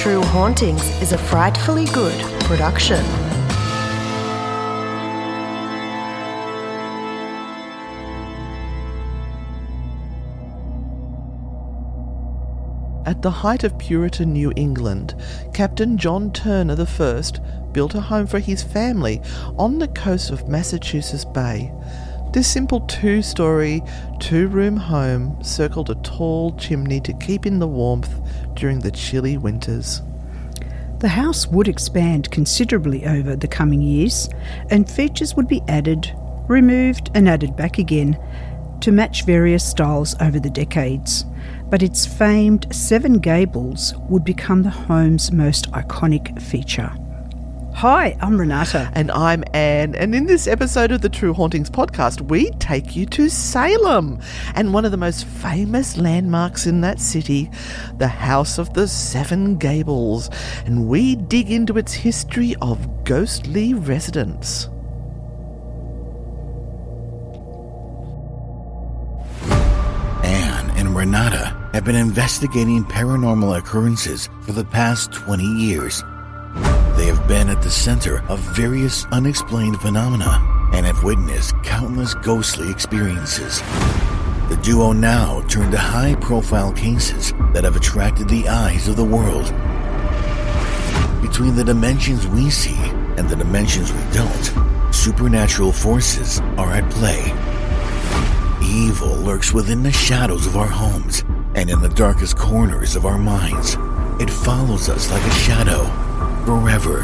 True Hauntings is a frightfully good production. At the height of Puritan New England, Captain John Turner I built a home for his family on the coast of Massachusetts Bay. This simple two story, two room home circled a tall chimney to keep in the warmth during the chilly winters. The house would expand considerably over the coming years, and features would be added, removed, and added back again to match various styles over the decades. But its famed Seven Gables would become the home's most iconic feature. Hi, I'm Renata. And I'm Anne, and in this episode of the True Hauntings podcast, we take you to Salem and one of the most famous landmarks in that city, the House of the Seven Gables, and we dig into its history of ghostly residents. Anne and Renata have been investigating paranormal occurrences for the past 20 years. They have been at the center of various unexplained phenomena and have witnessed countless ghostly experiences. The duo now turn to high profile cases that have attracted the eyes of the world. Between the dimensions we see and the dimensions we don't, supernatural forces are at play. Evil lurks within the shadows of our homes and in the darkest corners of our minds. It follows us like a shadow forever.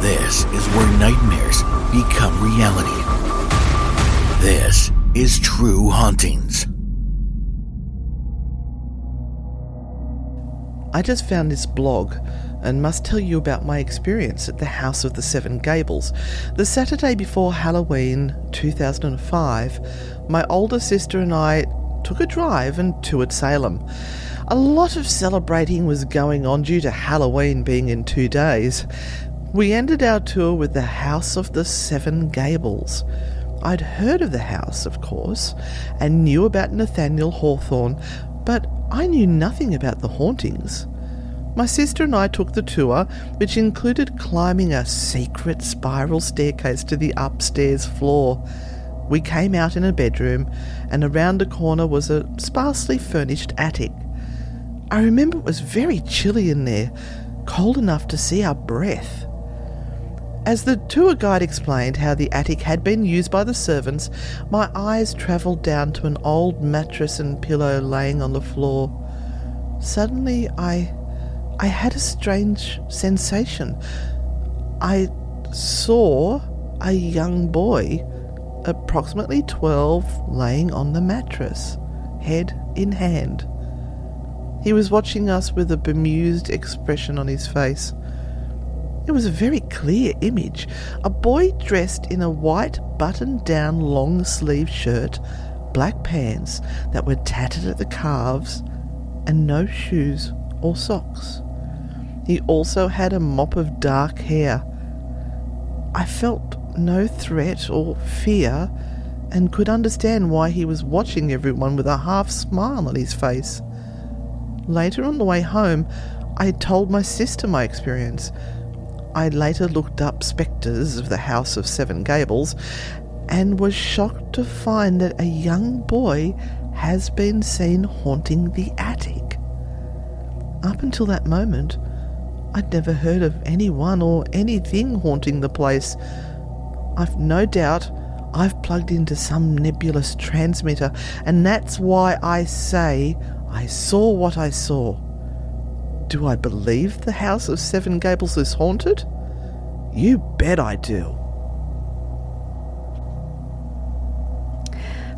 This is where nightmares become reality. This is True Hauntings. I just found this blog and must tell you about my experience at the House of the Seven Gables. The Saturday before Halloween 2005, my older sister and I took a drive and toured Salem. A lot of celebrating was going on due to Halloween being in two days. We ended our tour with the House of the Seven Gables. I'd heard of the house, of course, and knew about Nathaniel Hawthorne, but I knew nothing about the hauntings. My sister and I took the tour, which included climbing a secret spiral staircase to the upstairs floor. We came out in a bedroom, and around the corner was a sparsely furnished attic. I remember it was very chilly in there, cold enough to see our breath. As the tour guide explained how the attic had been used by the servants, my eyes travelled down to an old mattress and pillow laying on the floor. Suddenly, I. I had a strange sensation. I saw a young boy, approximately 12, laying on the mattress, head in hand. He was watching us with a bemused expression on his face. It was a very clear image. A boy dressed in a white button down long sleeved shirt, black pants that were tattered at the calves, and no shoes or socks. He also had a mop of dark hair. I felt no threat or fear and could understand why he was watching everyone with a half smile on his face. Later on the way home, I had told my sister my experience. I later looked up spectres of the House of Seven Gables and was shocked to find that a young boy has been seen haunting the attic. Up until that moment, I'd never heard of anyone or anything haunting the place. I've no doubt I've plugged into some nebulous transmitter, and that's why I say I saw what I saw. Do I believe the House of Seven Gables is haunted? You bet I do.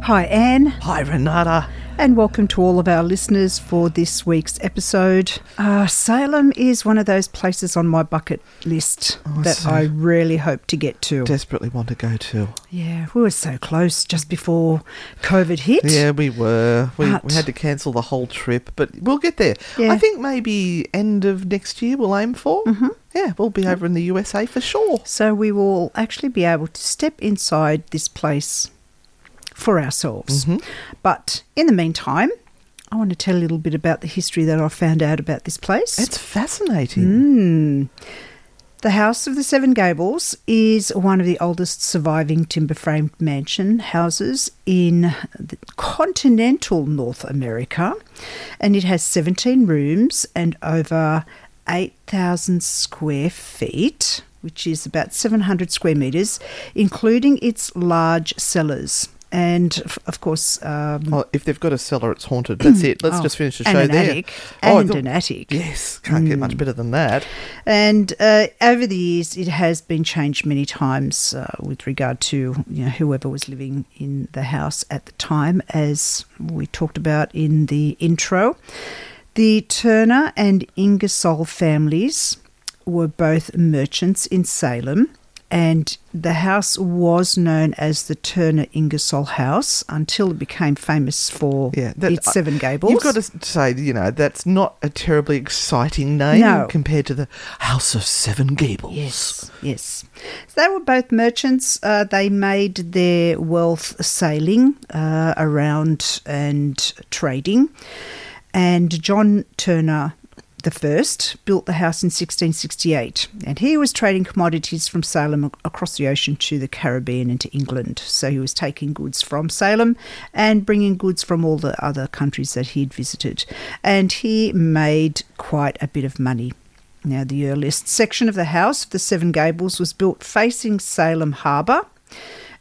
Hi, Anne. Hi, Renata. And welcome to all of our listeners for this week's episode. Uh, Salem is one of those places on my bucket list Oh, that so- I really hope to get to. Desperately want to go to. yeah, we were so close just before COVID hit. Yeah, we were. We, we had to cancel the whole trip, but we'll get there. Yeah. I think maybe end of next year we'll aim for. Mm-hmm. Yeah, we'll be over in the USA for sure. So we will actually be able to step inside this place for ourselves. Mm-hmm. But in the meantime, I want to tell a little bit about the history that I found out about this place. It's fascinating. Mm. The House of the Seven Gables is one of the oldest surviving timber framed mansion houses in the continental North America, and it has 17 rooms and over 8,000 square feet, which is about 700 square metres, including its large cellars. And f- of course, um, Oh, if they've got a cellar, it's haunted. That's it. Let's Oh, just finish the show an there. attic, Oh, and an attic. Yes, can't get much better than that. And uh, over the years, it has been changed many times uh, with regard to you know whoever was living in the house at the time, as we talked about in the intro. The Turner and Ingersoll families were both merchants in Salem, and the house was known as the Turner Ingersoll House until it became famous for Yeah, that- its seven gables. You've got to say, you know, that's not a terribly exciting name No. compared to the House of Seven Gables. Yes, yes. So they were both merchants. Uh, they made their wealth sailing uh, around and trading. And John Turner first built the house in 1668, and he was trading commodities from Salem across the ocean to the Caribbean and to England. So he was taking goods from Salem and bringing goods from all the other countries that he'd visited, and he made quite a bit of money. Now, the earliest section of the house the Seven Gables was built facing Salem Harbour,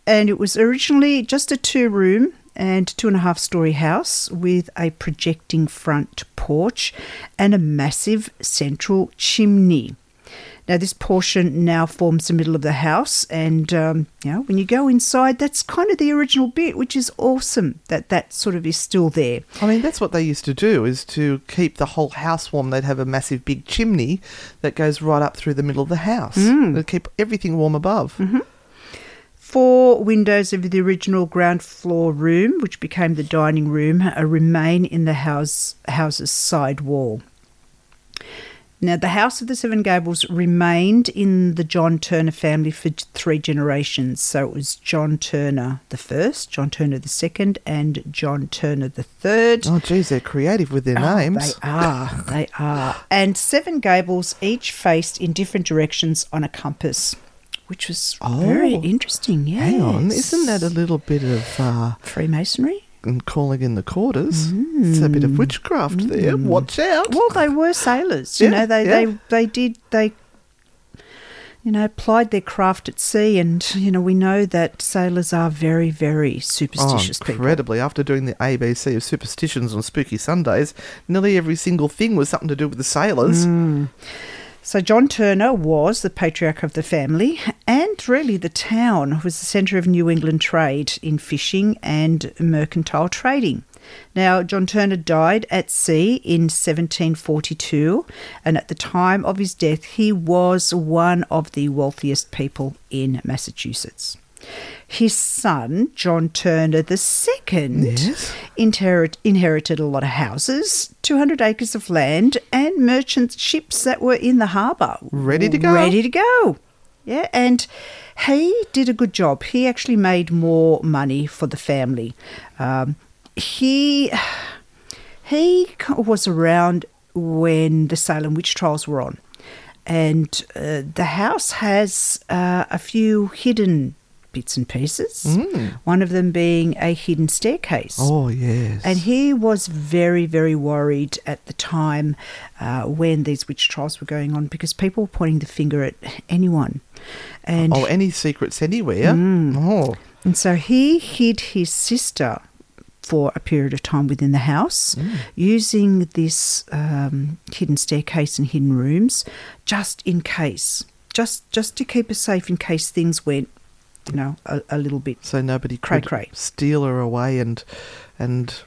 and it was originally just a two room and two and a half story house with a projecting front porch and a massive central chimney. Now, this portion now forms the middle of the house, and um, you know when you go inside, that's kind of the original bit, which is awesome that that sort of is still there. I mean, that's what they used to do, is to keep the whole house warm. They'd have a massive big chimney that goes right up through the middle of the house. Mm. They'd keep everything warm above. Mm-hmm. Four windows of the original ground floor room, which became the dining room, uh, remain in the house house's side wall. Now, the House of the Seven Gables remained in the John Turner family for three generations. So it was John Turner the first, John Turner the second, and John Turner the third. Oh, geez, they're creative with their names. They are. They are. And seven gables each faced in different directions on a compass, which was very Oh. interesting. Yes. Hang on, isn't that a little bit of uh, Freemasonry? And calling in the quarters? It's a bit of witchcraft there. Watch out. Well, they were sailors. You Yeah, know, they, yeah. they they did they. You know, plied their craft at sea, and you know we know that sailors are very, very superstitious oh, people. incredibly. After doing the ABC of superstitions on spooky Sundays, nearly every single thing was something to do with the sailors. Mm. So John Turner was the patriarch of the family, and really the town was the centre of New England trade in fishing and mercantile trading. Now, John Turner died at sea in 1742, and at the time of his death, he was one of the wealthiest people in Massachusetts. His son, John Turner II, Yes. inherit, inherited a lot of houses, 200 acres of land, and merchant ships that were in the harbour. Ready to go. Ready to go. Yeah, and he did a good job. He actually made more money for the family. Um, he he was around when the Salem witch trials were on, and uh, the house has uh, a few hidden bits and pieces. One of them being a hidden staircase. Oh, yes. And he was very, very worried at the time uh, when these witch trials were going on because people were pointing the finger at anyone. And, oh, any secrets anywhere? Mm. Oh, and so he hid his sister for a period of time within the house using this um, hidden staircase and hidden rooms just in case. Just, just to keep her safe in case things went, you know, a, a little bit so nobody Cray could cray. steal her away and and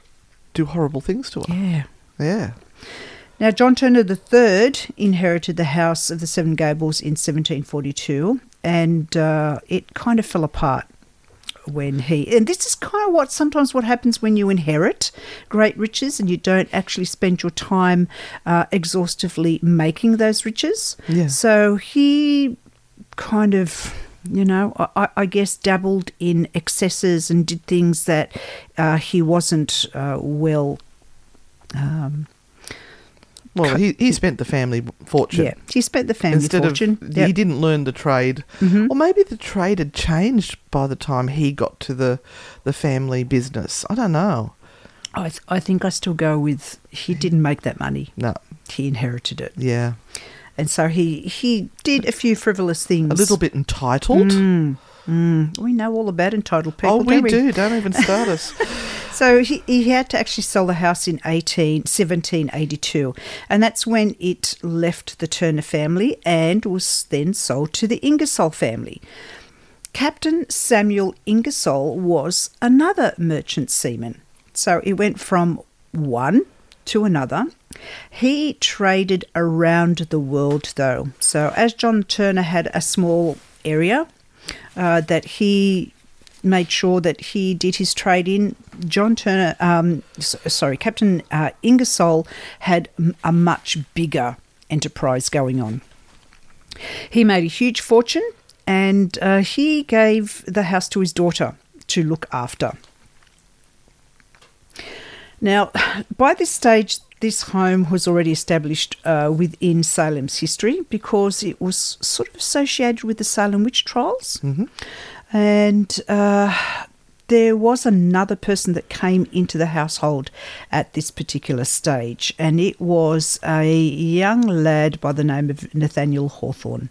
do horrible things to her. Yeah. Yeah. Now, John Turner III inherited the house of the Seven Gables in 1742, and uh, it kind of fell apart when he. And this is kind of what sometimes what happens when you inherit great riches and you don't actually spend your time uh, exhaustively making those riches. Yeah. So he kind of. You know, I, I guess dabbled in excesses and did things that uh, he wasn't uh, well um, Well, he, he spent the family fortune. yeah, he spent the family Instead fortune. of Yep. he didn't learn the trade, or maybe the trade had changed by the time he got to the the family business. I don't know. I, th- I think I still go with he didn't make that money. No, He inherited it, yeah, and so he he did a few frivolous things. a little bit entitled. Mm, we know all about entitled people. oh, we don't do. Don't even start us. So he, he had to actually sell the house in 18, 1782, and that's when it left the Turner family and was then sold to the Ingersoll family. Captain Samuel Ingersoll was another merchant seaman. So it went from one to another. He traded around the world though. So as John Turner had a small area uh, that he made sure that he did his trade in. John Turner, um, sorry, Captain uh, Ingersoll had a much bigger enterprise going on. He made a huge fortune and uh, he gave the house to his daughter to look after. Now, by this stage, this home was already established uh, within Salem's history because it was sort of associated with the Salem witch trials. And uh, there was another person that came into the household at this particular stage, and it was a young lad by the name of Nathaniel Hawthorne.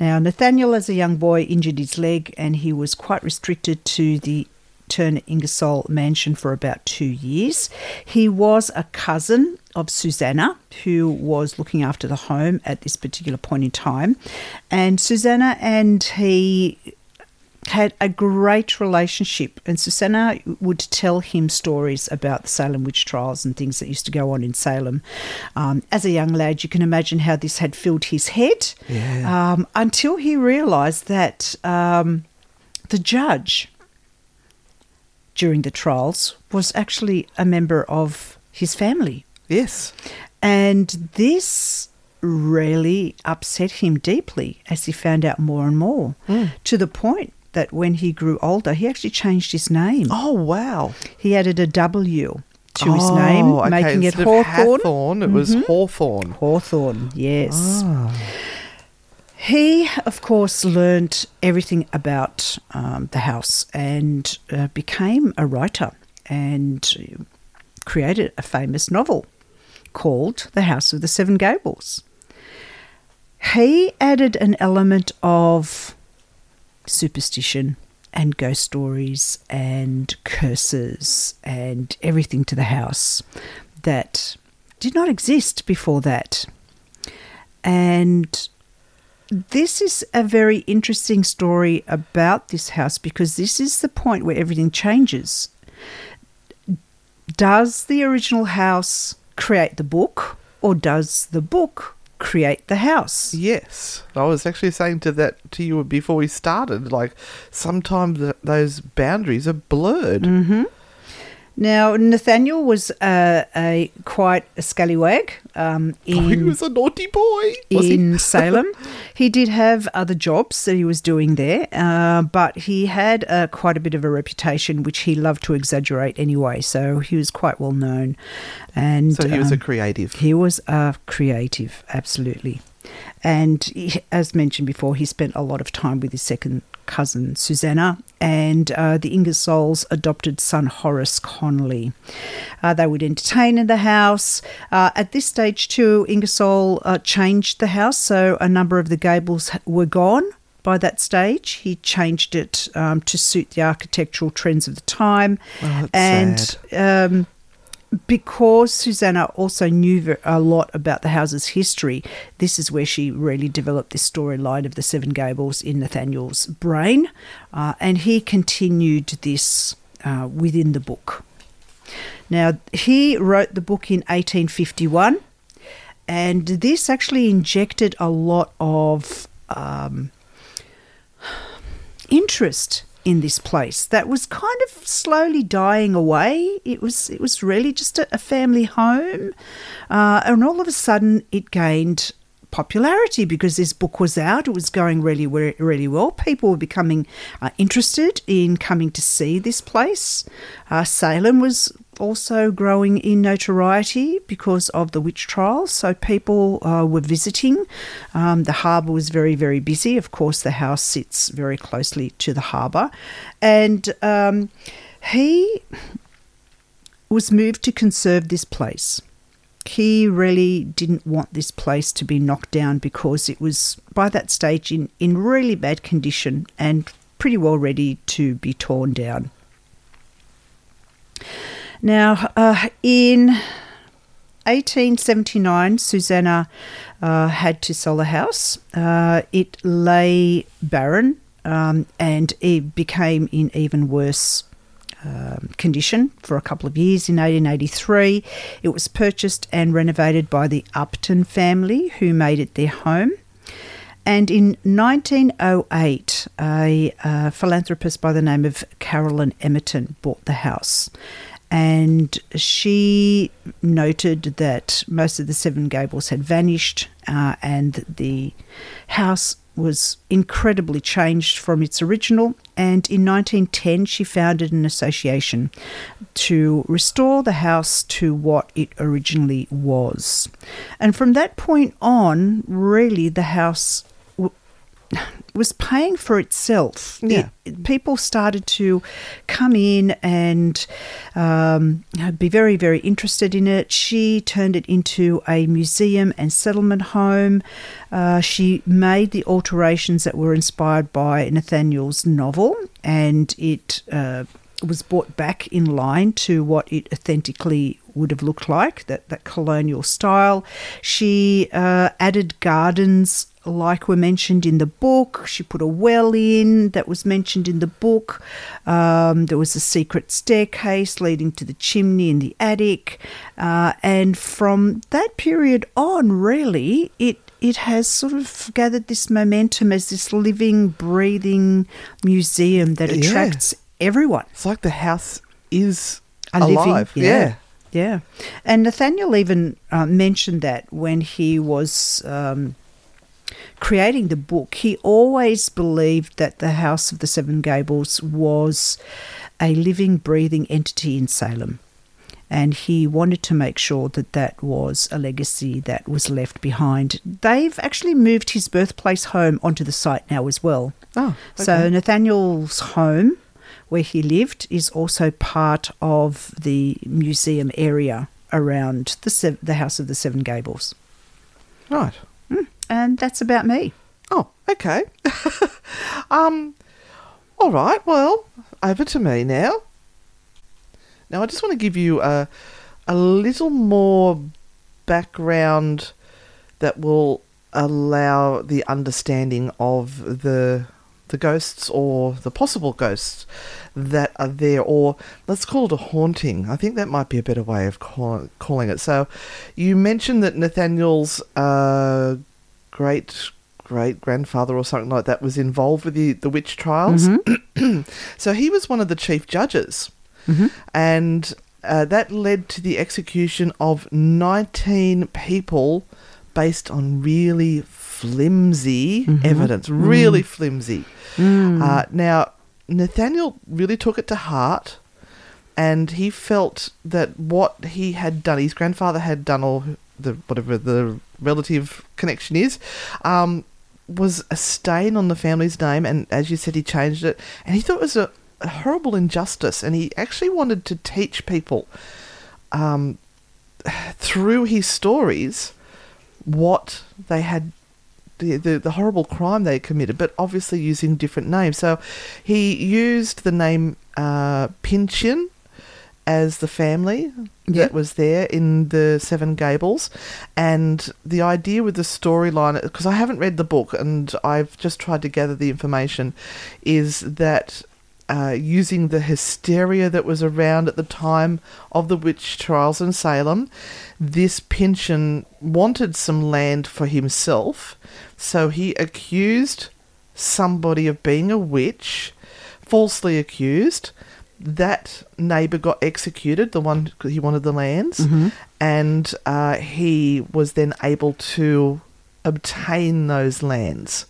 Now, Nathaniel, as a young boy, injured his leg and he was quite restricted to the Turner Ingersoll mansion for about two years. He was a cousin of Susanna, who was looking after the home at this particular point in time. And Susanna and he had a great relationship, and Susanna would tell him stories about the Salem witch trials and things that used to go on in Salem. Um, as a young lad, you can imagine how this had filled his head um, until he realised that um, the judge during the trials was actually a member of his family. yes. And this really upset him deeply as he found out more and more, to the point that when he grew older, he actually changed his name. Oh wow. He added a W to his Oh, name, okay. making it Instead of Hathorne. It was Hawthorne. Hawthorne, yes. Ah. He, of course, learned everything about um, the house and uh, became a writer and created a famous novel called The House of the Seven Gables. He added an element of superstition and ghost stories and curses and everything to the house that did not exist before that. And this is a very interesting story about this house because this is the point where everything changes. Does the original house create the book or does the book create the house? Yes, I was actually saying to that to you before we started. Like sometimes th those boundaries are blurred. Mm-hmm. Now, Nathaniel was uh, a quite a scallywag um, Oh, he was a naughty boy. Was in he? Salem. He did have other jobs that he was doing there, uh, but he had uh, quite a bit of a reputation, which he loved to exaggerate anyway. So he was quite well known, and So he was a um, creative. he was a creative, absolutely. And he, as mentioned before, he spent a lot of time with his second cousin Susanna and uh, the Ingersolls' adopted son Horace Conolly. Uh, they would entertain in the house. Uh, at this stage, too, Ingersoll uh, changed the house, so a number of the gables were gone by that stage. He changed it um, to suit the architectural trends of the time. Oh, that's and. Um, because Susanna also knew a lot about the house's history, this is where she really developed this storyline of the Seven Gables in Nathaniel's brain. Uh, and he continued this uh, within the book. Now, he wrote the book in 1851, and this actually injected a lot of um, interest in this place that was kind of slowly dying away. It was it was really just a, a family home, uh, and all of a sudden it gained popularity because this book was out. It was going really really well. People were becoming uh, interested in coming to see this place. Uh, Salem was also growing in notoriety because of the witch trials. So people uh, were visiting. Um, the harbour was very, very busy. Of course, the house sits very closely to the harbour. And um, he was moved to conserve this place. He really didn't want this place to be knocked down because it was, by that stage, in, in really bad condition and pretty well ready to be torn down. Now, uh, in 1879, Susanna uh, had to sell the house. Uh, it lay barren um, and it became in even worse um, condition for a couple of years. In 1883, it was purchased and renovated by the Upton family, who made it their home. And in 1908, a uh, philanthropist by the name of Carolyn Emmerton bought the house. And she noted that most of the Seven Gables had vanished uh, and the house was incredibly changed from its original. And in 1910, she founded an association to restore the house to what it originally was. And from that point on, really, the house was paying for itself. Yeah. It- people started to come in and um, be very, very interested in it. She turned it into a museum and settlement home. Uh, she made the alterations that were inspired by Nathaniel's novel, and it uh, was brought back in line to what it authentically would have looked like that, that colonial style. She uh, added gardens like were mentioned in the book. She put a well in that was mentioned in the book. Um, there was a secret staircase leading to the chimney in the attic. Uh, and from that period on, really, it it has sort of gathered this momentum as this living, breathing museum that Yeah. attracts everyone. It's like the house is A living- alive. yeah. Yeah. And Nathaniel even uh, mentioned that when he was um, creating the book, he always believed that the House of the Seven Gables was a living, breathing entity in Salem. And he wanted to make sure that that was a legacy that was left behind. They've actually moved his birthplace home onto the site now as well. Oh, So. Nathaniel's home, where he lived, is also part of the museum area around the the House of the Seven Gables. Right. And that's about me. Oh, okay. um, all right. Well, over to me now. Now, I just want to give you a a little more background that will allow the understanding of the the ghosts or the possible ghosts that are there, or let's call it a haunting. I think that might be a better way of call, calling it. So, you mentioned that Nathaniel's uh, great great grandfather or something like that was involved with the, the witch trials. Mm-hmm. so he was one of the chief judges. Mm-hmm. And uh, that led to the execution of 19 people based on really flimsy mm-hmm. evidence. Really mm. flimsy. Mm. Uh, now, Nathaniel really took it to heart and he felt that what he had done, his grandfather had done, or the whatever the relative connection is, um, was a stain on the family's name, and as you said, he changed it, and he thought it was a, a horrible injustice, and he actually wanted to teach people um, through his stories what they had the, the, the horrible crime they committed, but obviously using different names. So he used the name uh, as the family Yeah. that was there in the Seven Gables. And the idea with the storyline, because I haven't read the book and I've just tried to gather the information, is that uh, using the hysteria that was around at the time of the witch trials in Salem, this Pynchon wanted some land for himself, so he accused somebody of being a witch, falsely accused. That neighbour got executed, the one he wanted the lands, and uh, he was then able to obtain those lands.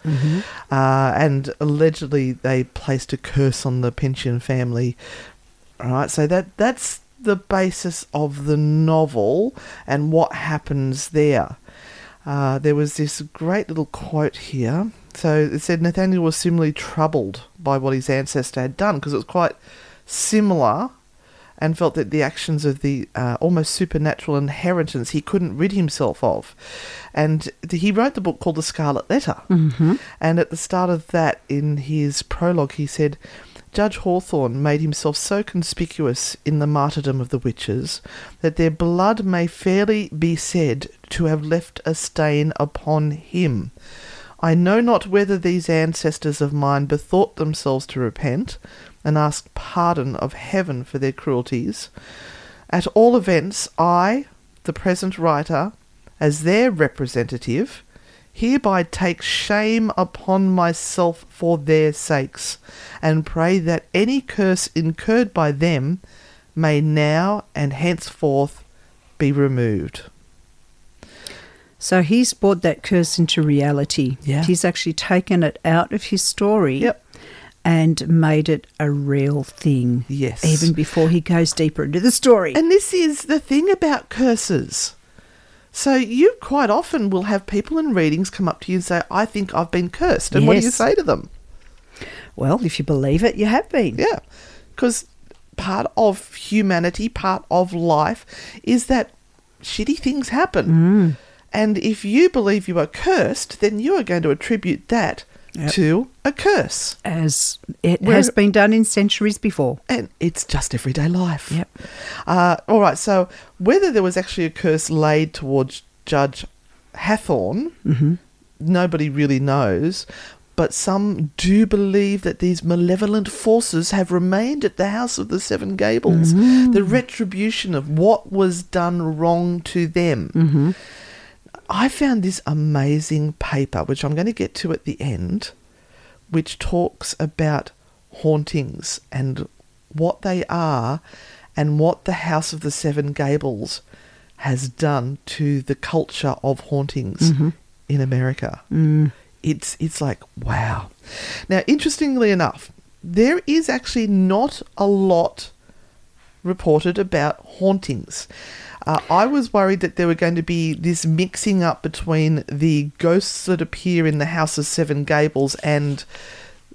Uh, and allegedly, they placed a curse on the Pynchon family. All right, so that that's the basis of the novel and what happens there. Uh, there was this great little quote here. So it said Nathaniel was similarly troubled by what his ancestor had done because it was quite similar and felt that the actions of the uh, almost supernatural inheritance he couldn't rid himself of. And he wrote the book called The Scarlet Letter. Mm-hmm. And at the start of that, in his prologue, he said, Judge Hawthorne made himself so conspicuous in the martyrdom of the witches that their blood may fairly be said to have left a stain upon him. I know not whether these ancestors of mine bethought themselves to repent and ask pardon of heaven for their cruelties. At all events, I, the present writer, as their representative, hereby take shame upon myself for their sakes, and pray that any curse incurred by them may now and henceforth be removed. So he's brought that curse into reality. Yeah. He's actually taken it out of his story Yep. And made it a real thing. Yes. Even before he goes deeper into the story. And this is the thing about curses. So you quite often will have people in readings come up to you and say, "I think I've been cursed," and what do you say to them? well, if you believe it, you have been. Yeah, because part of humanity, part of life, is that shitty things happen. Mm. And if you believe you are cursed, then you are going to attribute that Yep. to a curse. As it Where- has been done in centuries before. And it's just everyday life. Yep. Uh, all right, so whether there was actually a curse laid towards Judge Hathorne, mm-hmm. nobody really knows. But some do believe that these malevolent forces have remained at the House of the Seven Gables. Mm-hmm. The retribution of what was done wrong to them. Mm-hmm. I found this amazing paper, which I'm going to get to at the end, which talks about hauntings and what they are and what the House of the Seven Gables has done to the culture of hauntings mm-hmm. in America. Mm. It's it's like wow. Now, interestingly enough, there is actually not a lot reported about hauntings. Uh, I was worried that there were going to be this mixing up between the ghosts that appear in the House of Seven Gables and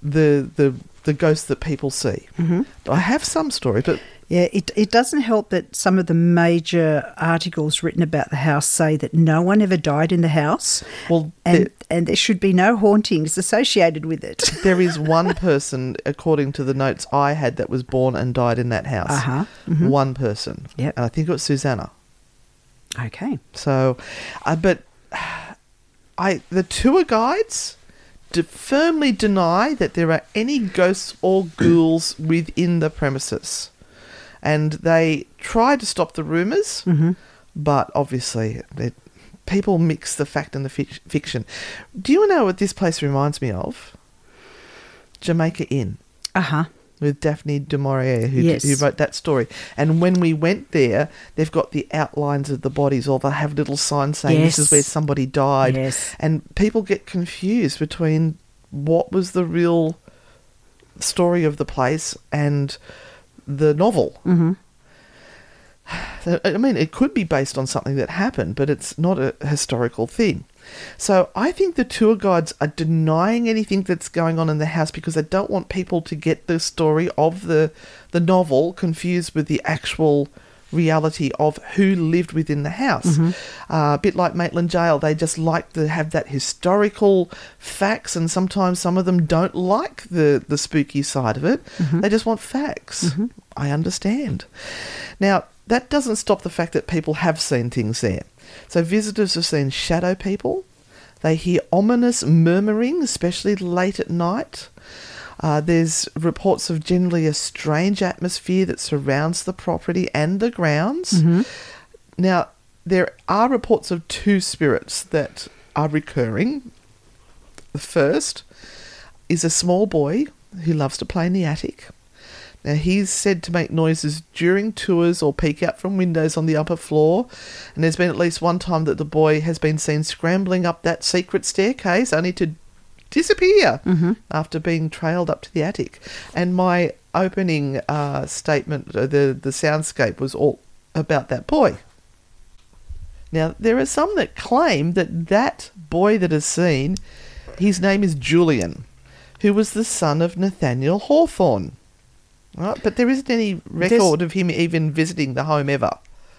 the the the ghosts that people see. Mm-hmm. I have some story, but Yeah, it, it doesn't help that some of the major articles written about the house say that no one ever died in the house. Well, and, there- and there should be no hauntings associated with it. there is one person, according to the notes I had, that was born and died in that house. Uh-huh. One person. Yep. And I think it was Susanna. Okay. So, uh, but I the tour guides de- firmly deny that there are any ghosts or ghouls within the premises, and they try to stop the rumors, but obviously it, people mix the fact and the fic- fiction. Do you know what this place reminds me of? Jamaica Inn Uh huh. With Daphne du Maurier, who, Yes. who wrote that story. And when we went there, they've got the outlines of the bodies, or they have little signs saying this is where somebody died. Yes. And people get confused between what was the real story of the place and the novel. Mm-hmm. I mean, it could be based on something that happened, but it's not a historical thing. So I think the tour guides are denying anything that's going on in the house because they don't want people to get the story of the the novel confused with the actual reality of who lived within the house. Mm-hmm. Uh, a bit like Maitland Jail, they just like to have that historical facts, and sometimes some of them don't like the, the spooky side of it. Mm-hmm. They just want facts. Mm-hmm. I understand. Now, that doesn't stop the fact that people have seen things there. So, visitors have seen shadow people. They hear ominous murmuring, especially late at night. Uh, there's reports of generally a strange atmosphere that surrounds the property and the grounds. Now, there are reports of two spirits that are recurring. The first is a small boy who loves to play in the attic. Now, he's said to make noises during tours or peek out from windows on the upper floor. And there's been at least one time that the boy has been seen scrambling up that secret staircase only to disappear after being trailed up to the attic. And my opening uh, statement, uh, the, the soundscape, was all about that boy. Now, there are some that claim that that boy that is seen, his name is Julian, who was the son of Nathaniel Hawthorne. Right? But there isn't any record of him even visiting the home ever.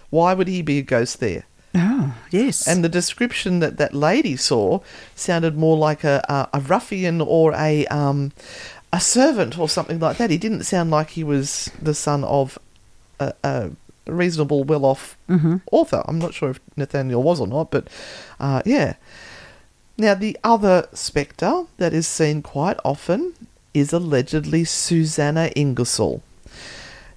Why would he be a ghost there? Oh, yes. And the description that that lady saw sounded more like a, a, a ruffian or a um, a servant or something like that. He didn't sound like he was the son of a, a reasonable, well-off author. I'm not sure if Nathaniel was or not, but uh, yeah. Now, the other spectre that is seen quite often is allegedly Susanna Ingersoll.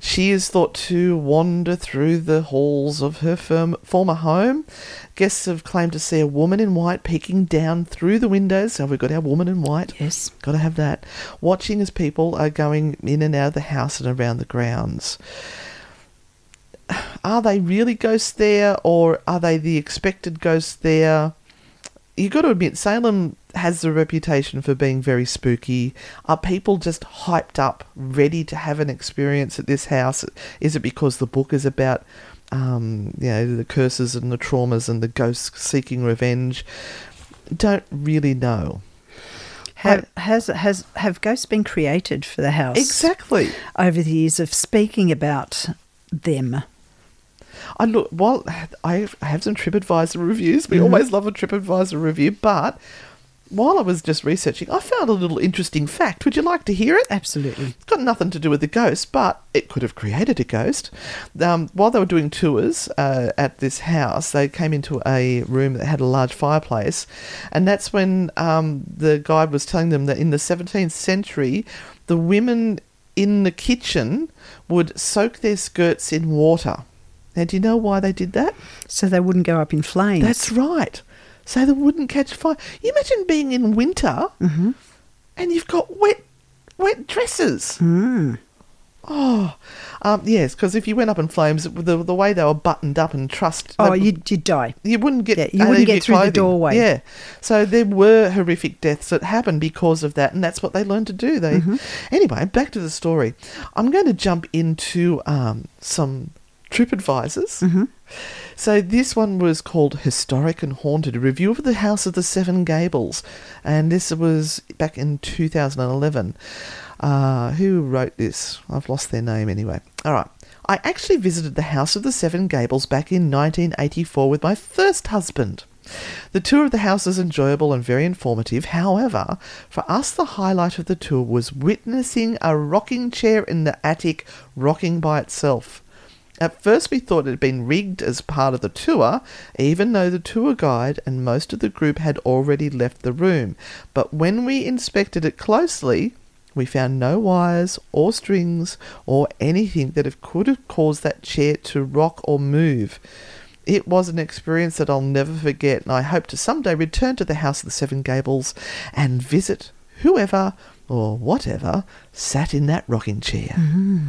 She is thought to wander through the halls of her firm, former home. Guests have claimed to see a woman in white peeking down through the windows. So we've got our woman in white. Yes. Got to have that. Watching as people are going in and out of the house and around the grounds. Are they really ghosts there or are they the expected ghosts there? You've got to admit, Salem has the reputation for being very spooky. Are people just hyped up, ready to have an experience at this house? Is it because the book is about, um, you know, the curses and the traumas and the ghosts seeking revenge? Don't really know. Have, has has have ghosts been created for the house Exactly. over the years of speaking about them? I look while I I have some TripAdvisor reviews. We always love a TripAdvisor review, but while I was just researching, I found a little interesting fact. Would you like to hear it? Absolutely. It's got nothing to do with the ghost, but it could have created a ghost. Um, while they were doing tours uh, at this house, they came into a room that had a large fireplace, and that's when um, the guide was telling them that in the 17th century, the women in the kitchen would soak their skirts in water. Now, do you know why they did that? So they wouldn't go up in flames. That's right. So they wouldn't catch fire. You imagine being in winter and you've got wet, wet dresses. Oh, um, yes, because if you went up in flames, the the way they were buttoned up and trussed, Oh, they- you'd, you'd die. you wouldn't get Yeah, you wouldn't get through the doorway. Yeah, so there were horrific deaths that happened because of that, and that's what they learned to do. They Mm-hmm. anyway. Back to the story. I'm going to jump into um, some TripAdvisors. Mm-hmm. So this one was called Historic and Haunted, a review of the House of the Seven Gables, and this was back in 2011. Uh, who wrote this? I've lost their name anyway. All right. I actually visited the House of the Seven Gables back in 1984 with my first husband. The tour of the house is enjoyable and very informative. However, for us, the highlight of the tour was witnessing a rocking chair in the attic rocking by itself. At first, we thought it had been rigged as part of the tour, even though the tour guide and most of the group had already left the room. But when we inspected it closely, we found no wires or strings or anything that could have caused that chair to rock or move. It was an experience that I'll never forget, and I hope to someday return to the House of the Seven Gables and visit whoever or whatever sat in that rocking chair. Mm-hmm.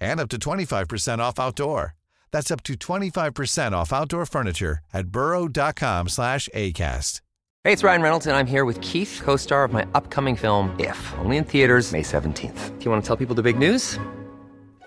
and up to 25% off outdoor. That's up to 25% off outdoor furniture at burrow.com slash ACAST. Hey, it's Ryan Reynolds, and I'm here with Keith, co star of my upcoming film, If, only in theaters, May 17th. Do you want to tell people the big news?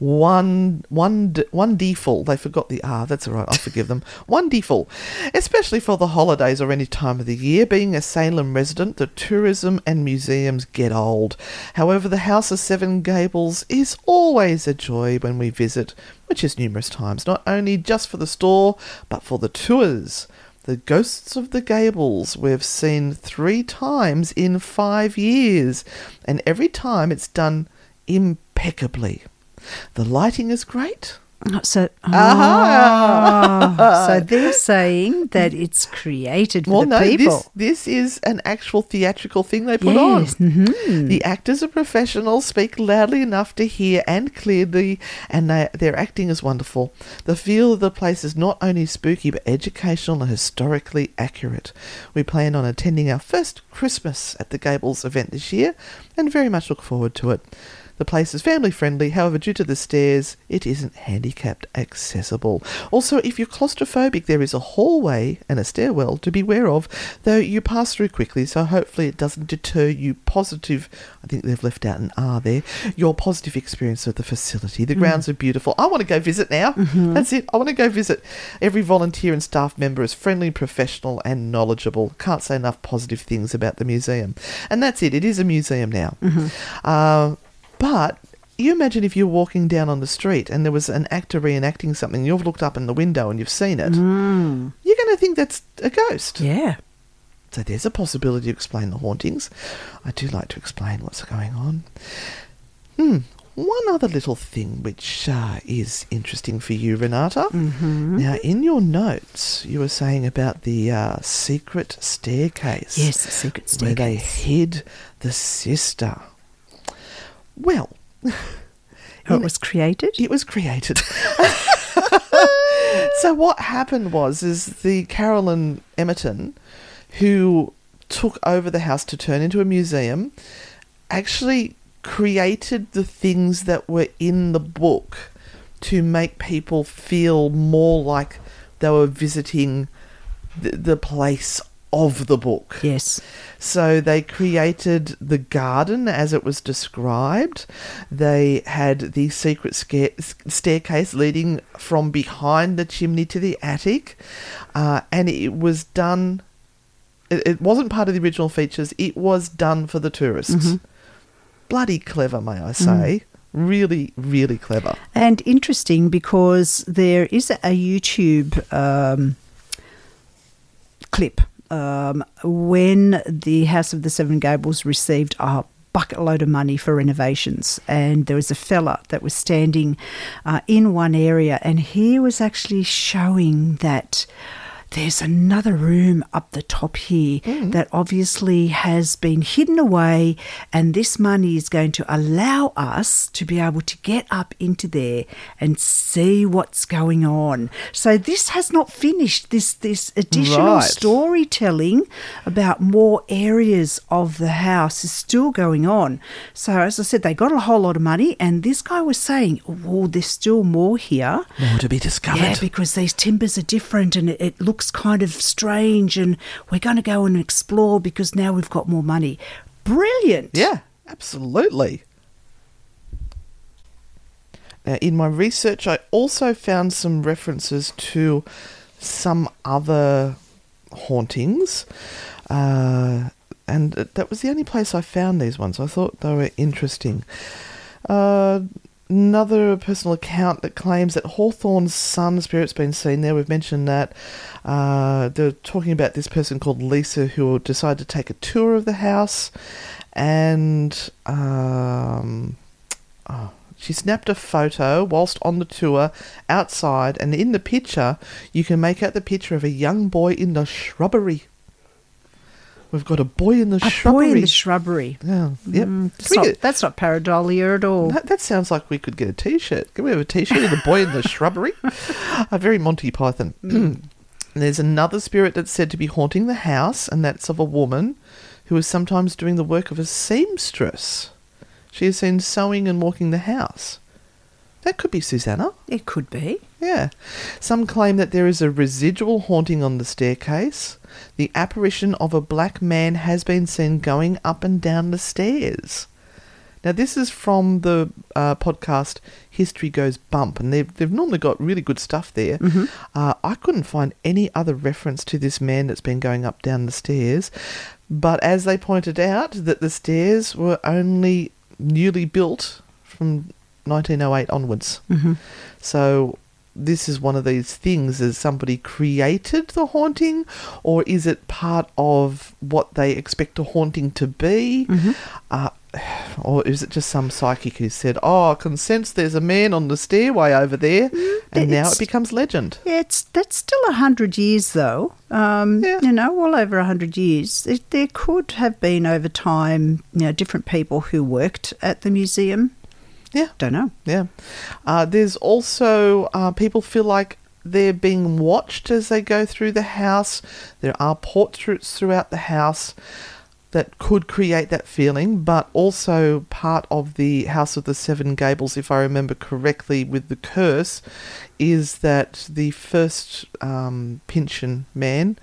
One, one, one default. They forgot the R. That's all right. I'll forgive them. One default, especially for the holidays or any time of the year. Being a Salem resident, the tourism and museums get old. However, the House of Seven Gables is always a joy when we visit, which is numerous times, not only just for the store, but for the tours. The Ghosts of the Gables we've seen three times in five years, and every time it's done impeccably. The lighting is great. So! Ah, so they're saying that it's created for Well, the no, people. this this is an actual theatrical thing they put Yes, on. mhm. The actors are professionals, speak loudly enough to hear and clearly, and they, their acting is wonderful. The feel of the place is not only spooky but educational and historically accurate. We plan on attending our first Christmas at the Gables event this year, and very much look forward to it. The place is family friendly, however, due to the stairs, it isn't handicapped accessible. Also, if you're claustrophobic, there is a hallway and a stairwell to beware of, though you pass through quickly, so hopefully it doesn't deter you positive. I think they've left out an R there. Your positive experience of the facility. The mm. grounds are beautiful. I want to go visit now. Mm-hmm. That's it. I want to go visit. Every volunteer and staff member is friendly, professional, and knowledgeable. Can't say enough positive things about the museum. And that's it. It is a museum now. Mm-hmm. Uh, but you imagine if you're walking down on the street and there was an actor reenacting something, you've looked up in the window and you've seen it, you're going to think that's a ghost. yeah. So there's a possibility to explain the hauntings. I do like to explain what's going on. Hmm. One other little thing which uh, is interesting for you, Renata. Mm-hmm. Now, in your notes, you were saying about the uh, secret staircase. Yes, the secret Where they hid the sister. Well, How it was created? it was created. so what happened was is the Carolyn Emmerton, who took over the house to turn into a museum, actually created the things that were in the book to make people feel more like they were visiting the, the place of the book. Yes. So they created the garden as it was described. They had the secret sca- staircase leading from behind the chimney to the attic, uh, and it was done. It, it wasn't part of the original features. It was done for the tourists. Bloody clever, may I say. Really, really clever. And interesting because there is a YouTube um, clip um, when the House of the Seven Gables received a bucket load of money for renovations, and there was a fella that was standing uh, in one area, and he was actually showing that there's another room up the top here hmm. that obviously has been hidden away, and this money is going to allow us to be able to get up into there and see what's going on. So this has not finished. This this additional Right. storytelling about more areas of the house is still going on. So as I said, they got a whole lot of money, and this guy was saying, "Oh, there's still more here." More to be discovered. Yeah, because these timbers are different and it, it looks kind of strange, and we're going to go and explore because now we've got more money. Brilliant. Yeah, absolutely. Now, in my research, I also found some references to some other hauntings, uh, and that was the only place I found these ones. I thought they were interesting. Uh, another personal account that claims that Hawthorne's son spirit's been seen there. We've mentioned that. Uh, they're talking about this person called Lisa who decided to take a tour of the house, and um, oh, she snapped a photo whilst on the tour outside, and in the picture, you can make out the picture of a young boy in the shrubbery. We've got a boy in the A shrubbery. boy in the shrubbery. Yeah, yep. Mm, that's, not, get- that's not pareidolia at all. that, that sounds like we could get a T-shirt. Can we have a T-shirt of the boy in the shrubbery? A very Monty Python. There's another spirit that's said to be haunting the house, and that's of a woman who is sometimes doing the work of a seamstress. She is seen sewing and walking the house. That could be Susanna. It could be. Yeah. Some claim that there is a residual haunting on the staircase. The apparition of a black man has been seen going up and down the stairs. Now, this is from the uh, podcast History Goes Bump, and they've, they've normally got really good stuff there. Uh, I couldn't find any other reference to this man that's been going up down the stairs, but as they pointed out, that the stairs were only newly built from 1908 onwards. So this is one of these things is somebody created the haunting or is it part of what they expect a haunting to be uh, or is it just some psychic who said oh i can sense there's a man on the stairway over there and now it becomes legend Yeah, it's that's still a hundred years though. Um, Yeah. You know, well over a hundred years. There could have been over time, you know, different people who worked at the museum. Yeah Don't know. Yeah. Uh, there's also uh, people feel like they're being watched as they go through the house. There are portraits throughout the house that could create that feeling, but also part of the House of the Seven Gables, if I remember correctly, with the curse, is that the first um, Pyncheon man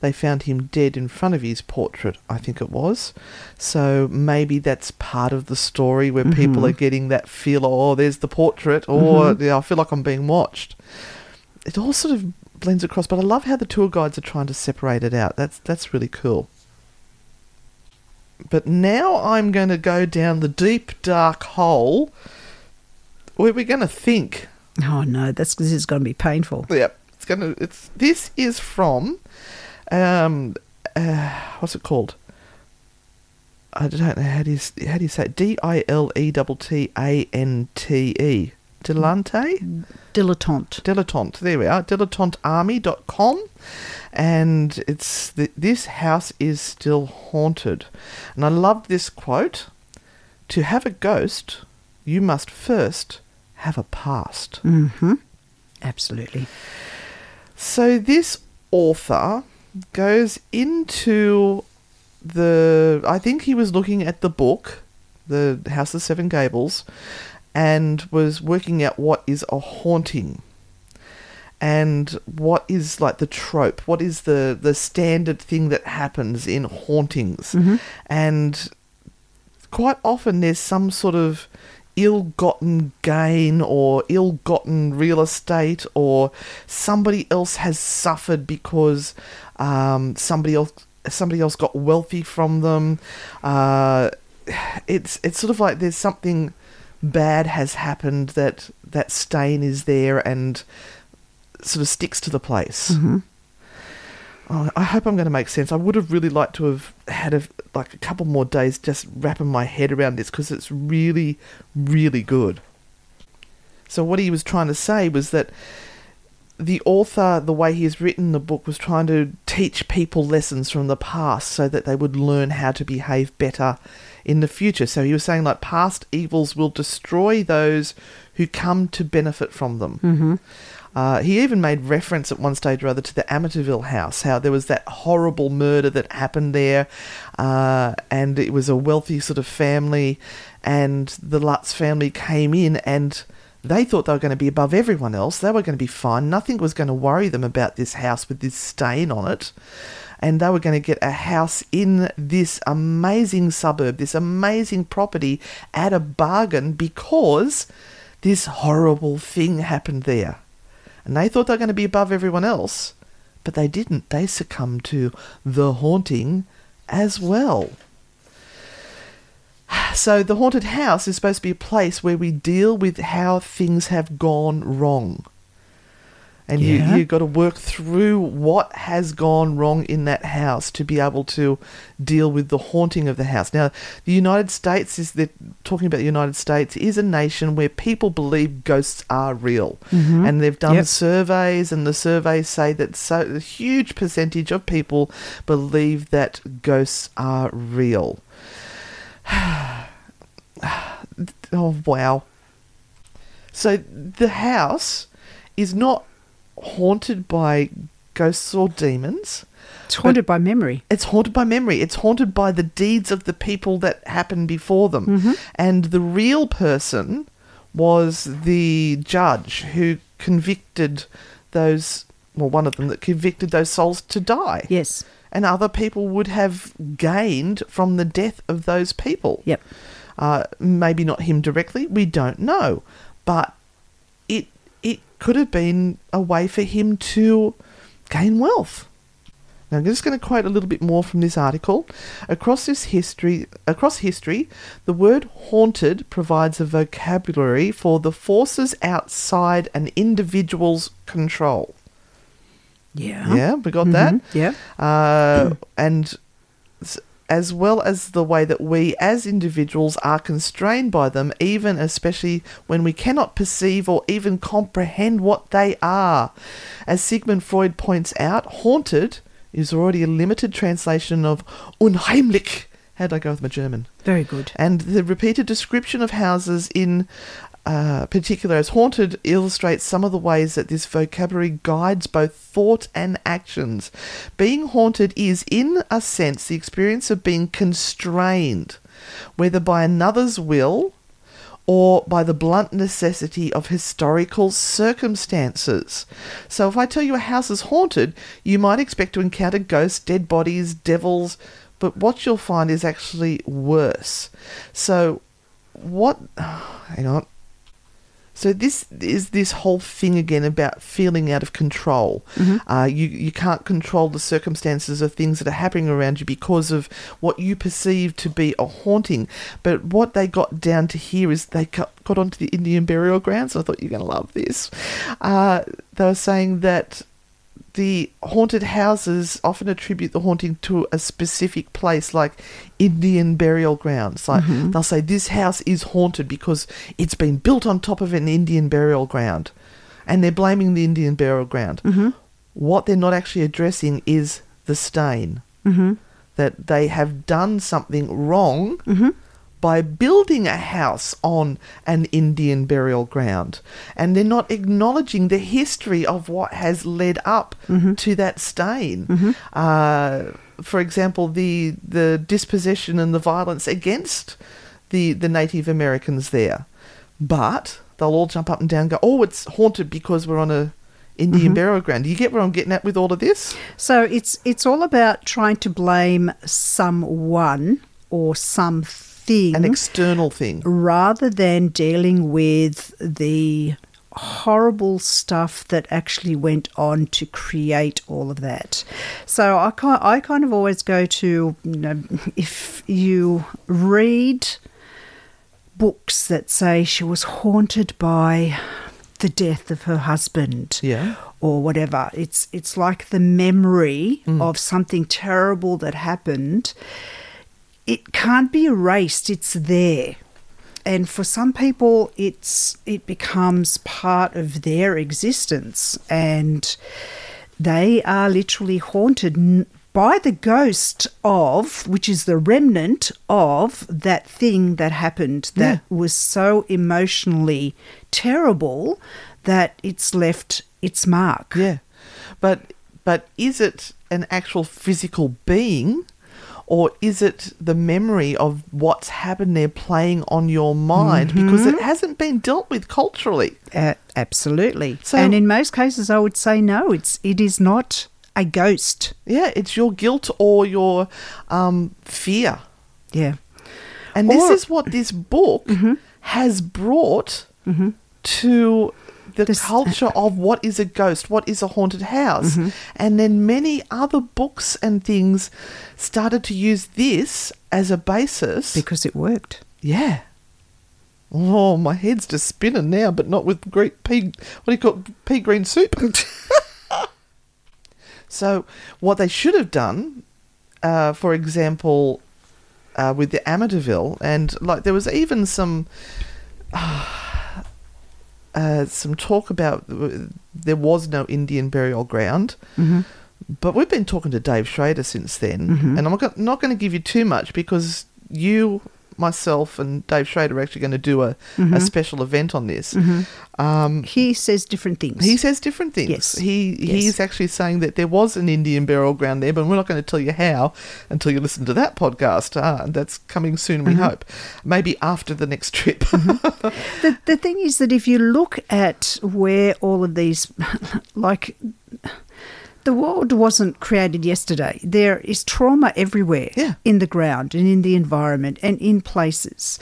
they found him dead in front of his portrait, I think it was. So maybe that's part of the story where mm-hmm. people are getting that feel, oh, there's the portrait, or mm-hmm. yeah, I feel like I'm being watched. It all sort of blends across, but I love how the tour guides are trying to separate it out. That's that's really cool. But now I'm going to go down the deep dark hole where we're going to think Oh no, that's this is going to be painful. Yep. It's gonna. It's this is from, um, uh, what's it called? I don't know how do you how do you say it? D I L E T T A N T E. Dilettante? Dilettante. Dilettante. There we are. Dilettantearmy.com. And it's th- this house is still haunted. And I love this quote. To have a ghost, you must first have a past. Mm-hmm. Absolutely. So this author goes into the. I think he was looking at the book, the House of Seven Gables, and was working out what is a haunting. And what is like the trope? What is the the standard thing that happens in hauntings? Mm-hmm. And quite often there's some sort of ill-gotten gain or ill-gotten real estate or somebody else has suffered because um, somebody else somebody else got wealthy from them. Uh, it's it's sort of like there's something bad has happened that that stain is there and sort of sticks to the place Oh, I hope I'm going to make sense. I would have really liked to have had a, like a couple more days just wrapping my head around this because it's really, really good. So what he was trying to say was that the author, the way he has written the book, was trying to teach people lessons from the past so that they would learn how to behave better in the future. So he was saying, like, past evils will destroy those who come to benefit from them. Mm-hmm. Uh, he even made reference at one stage or other to the Amityville house, how there was that horrible murder that happened there, uh, and it was a wealthy sort of family, and the Lutz family came in and they thought they were going to be above everyone else. They were going to be fine. Nothing was going to worry them about this house with this stain on it. And they were going to get a house in this amazing suburb, this amazing property at a bargain because this horrible thing happened there. And they thought they were going to be above everyone else, but they didn't. They succumbed to the haunting as well. So, the haunted house is supposed to be a place where we deal with how things have gone wrong. And Yeah. you, you've got to work through what has gone wrong in that house to be able to deal with the haunting of the house. Now, the United States is talking about the United States is a nation where people believe ghosts are real, Mhm. and they've done Yep. surveys, and the surveys say that so a huge percentage of people believe that ghosts are real. oh wow! So the house is not haunted by ghosts or demons. It's haunted by memory. It's haunted by memory. It's haunted by the deeds of the people that happened before them. Mhm. And the real person was the judge who convicted those, well, one of them that convicted those souls to die. Yes. And other people would have gained from the death of those people. Yep. Uh, maybe not him directly, we don't know. But it could have been a way for him to gain wealth. Now I'm just going to quote a little bit more from this article. Across this history, across history, the word haunted provides a vocabulary for the forces outside an individual's control. Yeah. Yeah, we got that. Mhm, yeah. Uh, and as well as the way that we as individuals are constrained by them, even especially when we cannot perceive or even comprehend what they are. As Sigmund Freud points out, haunted is already a limited translation of unheimlich. How'd I go with my German? Very good. And the repeated description of houses in uh, particular as haunted illustrates some of the ways that this vocabulary guides both thought and actions. Being haunted is, in a sense, the experience of being constrained, whether by another's will or by the blunt necessity of historical circumstances. So, if I tell you a house is haunted, you might expect to encounter ghosts, dead bodies, devils, but what you'll find is actually worse. So, what. Hang on. So this is this whole thing again about feeling out of control. Uh, you you can't control the circumstances of things that are happening around you because of what you perceive to be a haunting. But what they got down to here is they got, got onto the Indian burial grounds. I thought you're going to love this. Uh, they were saying that the haunted houses often attribute the haunting to a specific place, like Indian burial grounds. Like Mhm. they'll say this house is haunted because it's been built on top of an Indian burial ground, and they're blaming the Indian burial ground. Mhm. What they're not actually addressing is the stain Mm-hmm. that they have done something wrong Mhm. By building a house on an Indian burial ground. And they're not acknowledging the history of what has led up to that stain. Uh, for example, the, the dispossession and the violence against the, the Native Americans there. But they'll all jump up and down and go, oh, it's haunted because we're on a Indian Mhm. burial ground. Do you get where I'm getting at with all of this? So it's it's all about trying to blame someone or something, An external thing. rather than dealing with the horrible stuff that actually went on to create all of that. So I kind I kind of always go to you know, if you read books that say she was haunted by the death of her husband Yeah. or whatever. It's it's like the memory Mm. of something terrible that happened. It can't be erased. It's there. and for some people, it's it becomes part of their existence, and they are literally haunted by the ghost of, which is the remnant of that thing that happened that was so emotionally terrible that it's left its mark. Yeah, but but is it an actual physical being, or is it the memory of what's happened there playing on your mind because it hasn't been dealt with culturally? Uh, absolutely. So- and in most cases, I would say no. It's it is not a ghost. Yeah, it's your guilt or your um, fear, Yeah. and this is what this book has brought to the This- culture of what is a ghost, what is a haunted house, and then many other books and things started to use this as a basis Because it worked. Yeah. Oh, my head's just spinning now, but not with great pea. What do you call it? pea green soup? so, what they should have done, uh, for example, uh, with the Amityville, and like there was even some. Uh, Uh, some talk about uh, there was no Indian burial ground, mm-hmm. but we've been talking to Dave Schrader since then, mm-hmm. and I'm not going to give you too much because you, myself, and Dave Schrader are actually going to do a, a special event on this. Um, He says different things. he says different things. Yes. He Yes. he's actually saying that there was an Indian burial ground there, but we're not going to tell you how until you listen to that podcast. Uh, and that's coming soon, we hope. Maybe after the next trip. the, the thing is that if you look at where all of these, like, the world wasn't created yesterday. There is trauma everywhere Yeah. in the ground and in the environment and in places.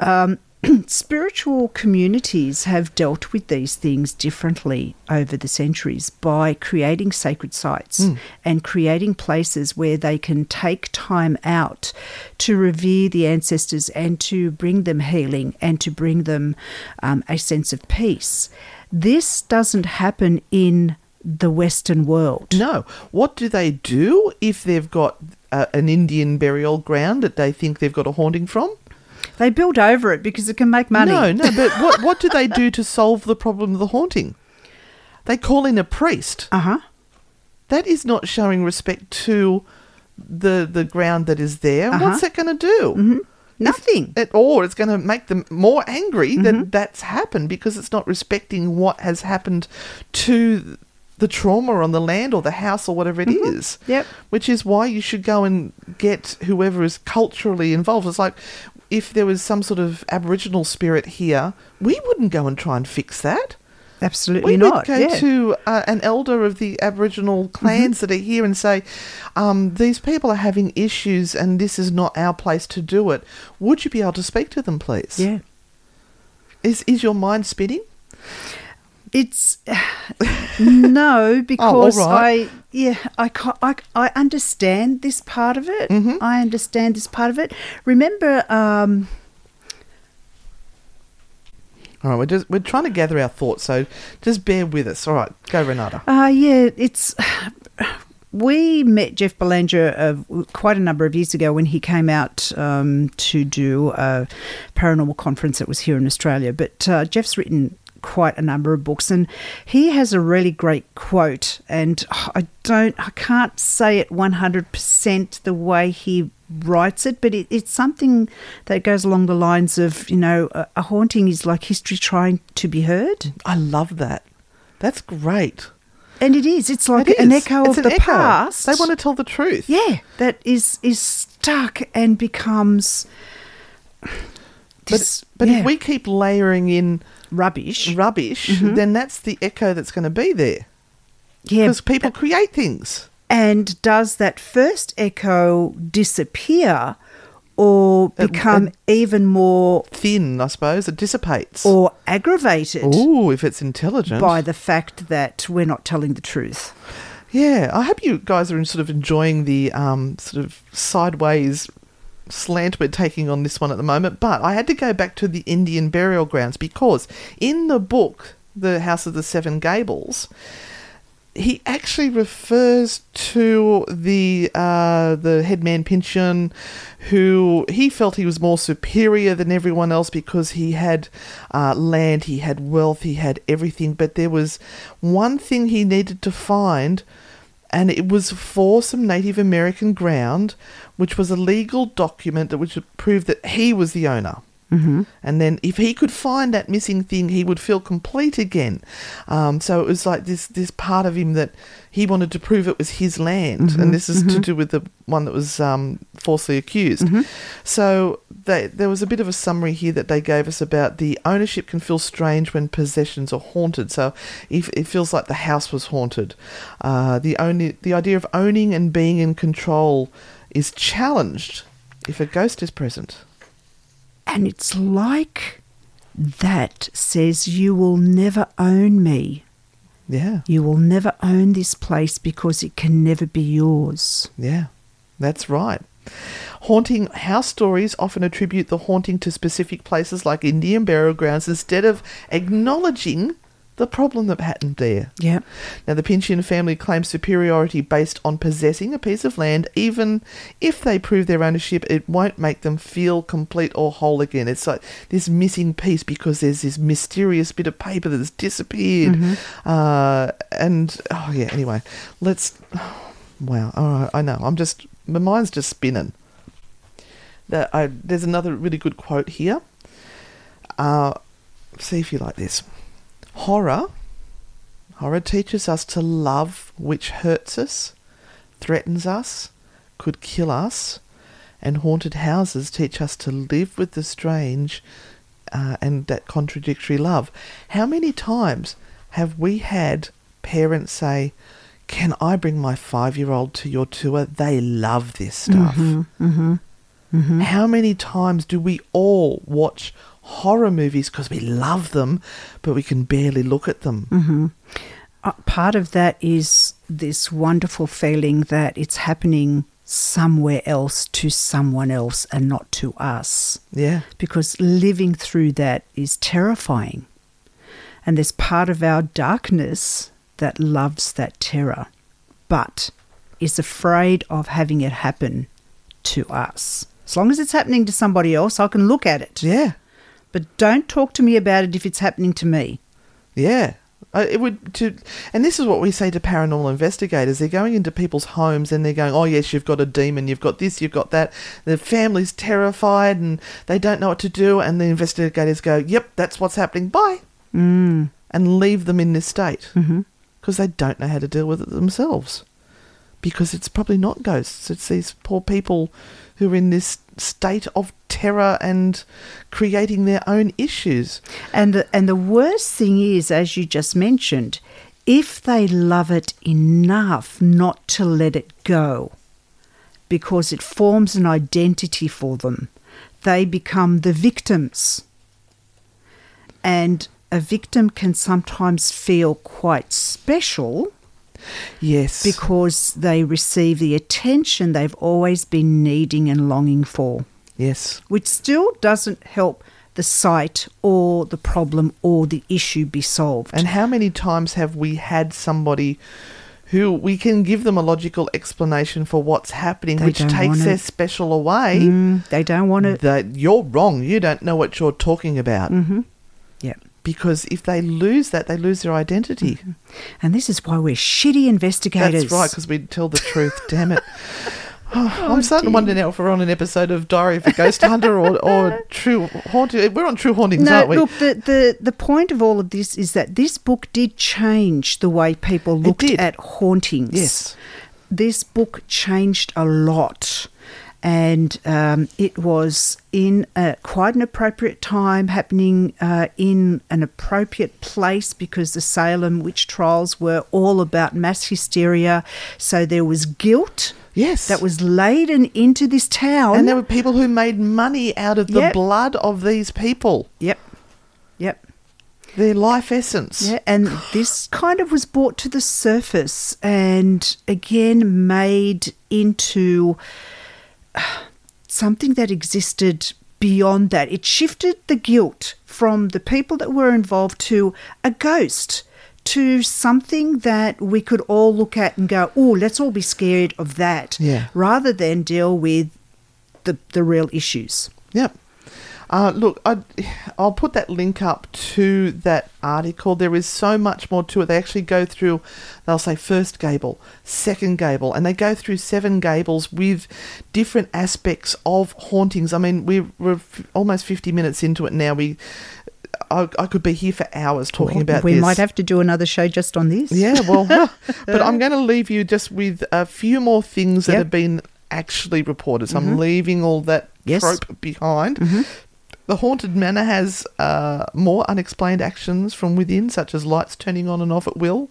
Um, spiritual communities have dealt with these things differently over the centuries by creating sacred sites and creating places where they can take time out to revere the ancestors and to bring them healing and to bring them um, a sense of peace. This doesn't happen in the Western world. no. What do they do if they've got uh, an Indian burial ground that they think they've got a haunting from? They build over it because it can make money. No, no, but what, what do they do to solve the problem of the haunting? They call in a priest. Uh huh. That is not showing respect to the the ground that is there. Uh-huh. What's that going to do? Nothing. It, or it's going to make them more angry that that's happened because it's not respecting what has happened to the trauma on the land or the house or whatever it is. Yep. Which is why you should go and get whoever is culturally involved. It's like if there was some sort of Aboriginal spirit here, we wouldn't go and try and fix that. Absolutely We not. would go yeah. to uh, an elder of the Aboriginal clans that are here and say, um, "These people are having issues, and this is not our place to do it. Would you be able to speak to them, please?" yeah. Is is your mind spinning? It's no because Oh, right. I yeah I, I I understand this part of it. Mm-hmm. I understand this part of it. Remember, um, All right, we're just we're trying to gather our thoughts, so just bear with us. All right, go Renata. uh, yeah, it's. We met Jeff Belanger uh, quite a number of years ago when he came out um, to do a paranormal conference that was here in Australia. But uh, Jeff's written quite a number of books, and he has a really great quote. And I don't, I can't say it one hundred percent the way he writes it, but it, it's something that goes along the lines of, you know, a, a haunting is like history trying to be heard. I love that. That's great. And it is. It's like It an echo It's of an the echo. past. They want to tell the truth. Yeah, that is is stuck and becomes. But but yeah, if we keep layering in rubbish, rubbish, then that's the echo that's going to be there yeah, because people create things. and does that first echo disappear, or become uh, even more Thin, I suppose. It dissipates. or aggravated Ooh, if it's intelligent. by the fact that we're not telling the truth? Yeah, I hope you guys are sort of enjoying the um, sort of sideways slant we're taking on this one at the moment. But I had to go back to the Indian burial grounds because in the book, The House of the Seven Gables, he actually refers to the uh, the headman Pyncheon, who he felt he was more superior than everyone else because he had uh, land, he had wealth, he had everything. But there was one thing he needed to find, and it was for some Native American ground, which was a legal document that would prove that he was the owner. Mm-hmm. And then if he could find that missing thing, he would feel complete again. Um, so it was like this this part of him that he wanted to prove it was his land, Mhm, and this is to mhm. do with the one that was um, falsely accused. Mhm. So they, there was a bit of a summary here that they gave us about the ownership can feel strange when possessions are haunted. So if it feels like the house was haunted, uh, the only the idea of owning and being in control is challenged if a ghost is present. And it's like that says, You will never own me. Yeah. You will never own this place because it can never be yours. Yeah, that's right. Haunting house stories often attribute the haunting to specific places like Indian burial grounds instead of acknowledging the problem that happened there. Yeah. Now, the Pyncheon family claims superiority based on possessing a piece of land. Even if they prove their ownership, it won't make them feel complete or whole again. It's like this missing piece because there's this mysterious bit of paper that's disappeared. Mhm. Uh, and, oh, yeah, anyway, let's. Wow, all right, I know. I'm just. My mind's just spinning. That I, there's another really good quote here. Uh, see if you like this. Horror. Horror teaches us to love which hurts us, threatens us, could kill us, and haunted houses teach us to live with the strange uh, and that contradictory love. How many times have we had parents say, Can I bring my five year old to your tour? They love this stuff. Mm-hmm. Mm-hmm. How many times do we all watch horror movies because we love them, but we can barely look at them? Mm-hmm. Uh, part of that is this wonderful feeling that it's happening somewhere else to someone else and not to us. Yeah. Because living through that is terrifying. And there's part of our darkness that loves that terror, but is afraid of having it happen to us. As long as it's happening to somebody else, I can look at it. Yeah. But don't talk to me about it if it's happening to me. Yeah. Uh, it would to, and this is what we say to paranormal investigators. They're going into people's homes and they're going, "Oh yes, you've got a demon. You've got this. You've got that." The family's terrified and they don't know what to do. And the investigators go, "Yep, that's what's happening. Bye," Mm. and leave them in this state Mm-hmm. Because they don't know how to deal with it themselves. Because it's probably not ghosts. It's these poor people who are in this state of terror and creating their own issues. And the, and the worst thing is, as you just mentioned, if they love it enough not to let it go, because it forms an identity for them, they become the victims. And a victim can sometimes feel quite special Yes. because they receive the attention they've always been needing and longing for, yes. which still doesn't help the site or the problem or the issue be solved. And how many times have we had somebody who we can give them a logical explanation for what's happening, They which takes their special away? Mm, they don't want it. That you're wrong. You don't know what you're talking about. Mm-hmm. Yeah. Because if they lose that, they lose their identity. Mm-hmm. And this is why we're shitty investigators. That's right, because we tell the truth. damn it. Oh, oh, I'm starting to wonder now if we're on an episode of Diary of a Ghost Hunter or, or True Haunting. We're on True Hauntings, No, aren't we? look, the, the, the point of all of this is that this book did change the way people looked at hauntings. Yes. This book changed a lot. And um, it was in a, quite an appropriate time, happening uh, in an appropriate place because the Salem witch trials were all about mass hysteria. So there was guilt Yes. that was laden into this town. and there were people who made money out of the Yep. blood of these people, Yep. Yep. their life essence. Yeah, and this kind of was brought to the surface and again made into something that existed beyond that. It shifted the guilt from the people that were involved to a ghost, to something that we could all look at and go, oh, let's all be scared of that, Yeah. rather than deal with the, the real issues. Yep. Uh, look, I, I'll put that link up to that article. There is so much more to it. They actually go through, they'll say first gable, second gable, and they go through seven gables with different aspects of hauntings. I mean, we're, we're f- almost 50 minutes into it now. We, I, I could be here for hours talking about we this. might have to do another show just on this. Yeah, well, but I'm going to leave you just with a few more things that Yep. have been actually reported. So I'm leaving all that Yes. trope behind. The haunted manor has uh, more unexplained actions from within, such as lights turning on and off at will,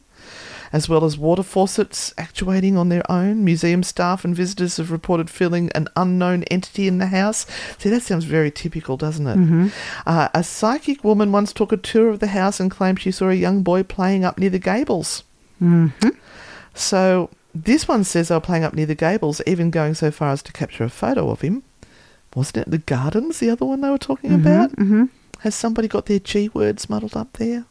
as well as water faucets actuating on their own. Museum staff and visitors have reported feeling an unknown entity in the house. See, that sounds very typical, doesn't it? Uh, a psychic woman once took a tour of the house and claimed she saw a young boy playing up near the gables. So this one says they were playing up near the gables, even going so far as to capture a photo of him. Wasn't it the gardens, the other one they were talking about? Mm-hmm. Has somebody got their G words muddled up there?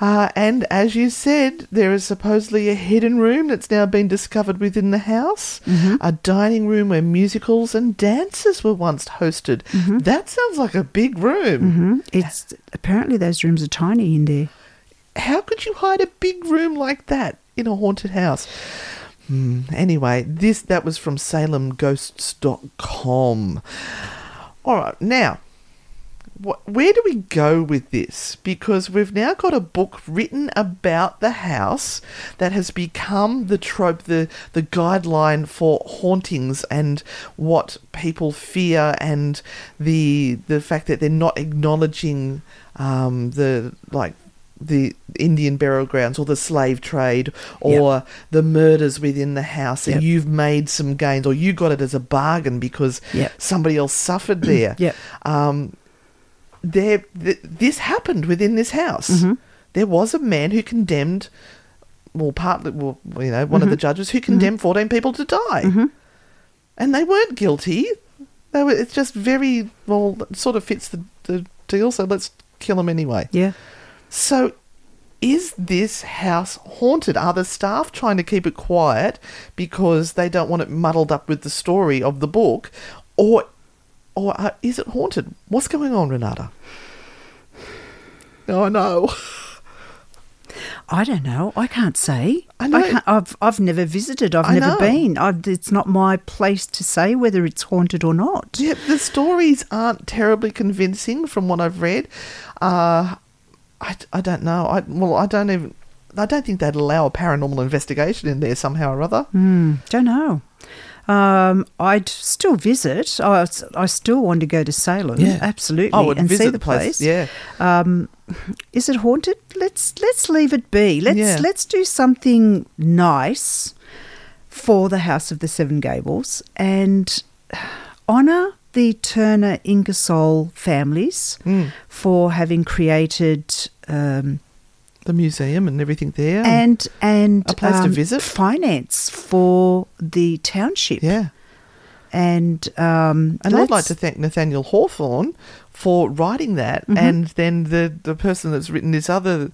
Uh, and as you said, there is supposedly a hidden room that's now been discovered within the house. A dining room where musicals and dances were once hosted. That sounds like a big room. hmm It's apparently those rooms are tiny in there. How could you hide a big room like that in a haunted house? Hmm, Anyway, this that was from salemghosts.com. All right, now, wh- where do we go with this? Because we've now got a book written about the house that has become the trope, the, the guideline for hauntings and what people fear, and the the fact that they're not acknowledging um, the like the Indian burial grounds or the slave trade or the murders within the house and Yep. you've made some gains or you got it as a bargain because Yep. somebody else suffered there. Yep. Um, there, th- this happened within this house. Mm-hmm. There was a man who condemned, well, partly, well, you know, one of the Mm-hmm. judges who condemned 14 people to die. And they weren't guilty. They were, it's just very, well, it sort of fits the, the deal, so let's kill them anyway. Yeah. So, is this house haunted? Are the staff trying to keep it quiet because they don't want it muddled up with the story of the book, or, or uh, is it haunted? What's going on, Renata? Oh no. I don't know. I can't say. I know. can't, I've I've never visited. I've I never know. been. I, it's not my place to say whether it's haunted or not. Yeah, the stories aren't terribly convincing from what I've read. Uh, I, I don't know. I well, I don't even. I don't think they'd allow a paranormal investigation in there somehow or other. Don't know. Um, I'd still visit. I, I still want to go to Salem. Yeah. absolutely, I would and visit see the place, place. yeah. Um, is it haunted? Let's let's leave it be. Let's Yeah. let's do something nice for the House of the Seven Gables and honour the Turner Ingersoll families Hmm. for having created. Um, The museum and everything there. and and A place to um, visit? finance for the township. yeah. and um, And I'd like to thank Nathaniel Hawthorne for writing that, Mm-hmm. and then the the person that's written this other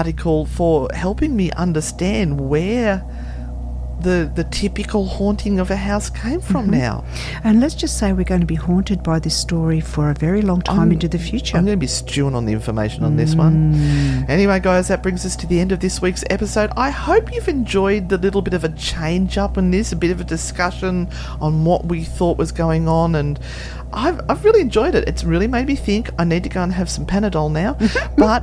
article for helping me understand where the the typical haunting of a house came from Mm-hmm. now. And let's just say we're going to be haunted by this story for a very long time I'm- into the future. I'm going to be stewing on the information on this one. Mm. Anyway, guys, that brings us to the end of this week's episode. I hope you've enjoyed the little bit of a change up in this, a bit of a discussion on what we thought was going on, and I've, I've really enjoyed it. It's really made me think I need to go and have some Panadol now. but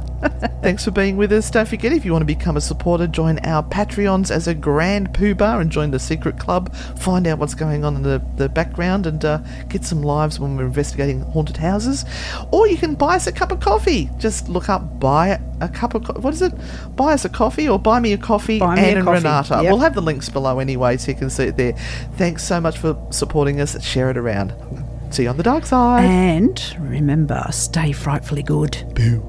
thanks for being with us. Don't forget, if you want to become a supporter, join our Patreons as a grand poobah and join the secret club. Find out what's going on in the, the background and uh, get some lives when we're investigating haunted houses. Or you can buy us a cup of coffee. Just look up buy a cup of co- what is it? Buy us a coffee or buy me a coffee. Buy me Anne a and coffee. Renata. Yep. We'll have the links below anyway, so you can see it there. Thanks so much for supporting us. Share it around. See you on the dark side. and remember, stay frightfully good. Boo.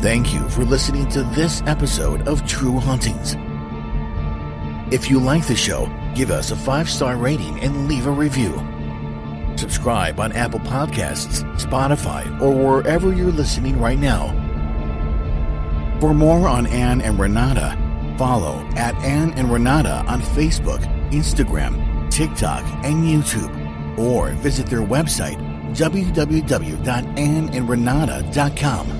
Thank you for listening to this episode of True Hauntings. If you like the show, give us a five star rating and leave a review. Subscribe on Apple Podcasts, Spotify, or wherever you're listening right now. For more on Anne and Renata, follow at Anne and Renata on Facebook, Instagram, TikTok, and YouTube, or visit their website www.anneandrenata.com.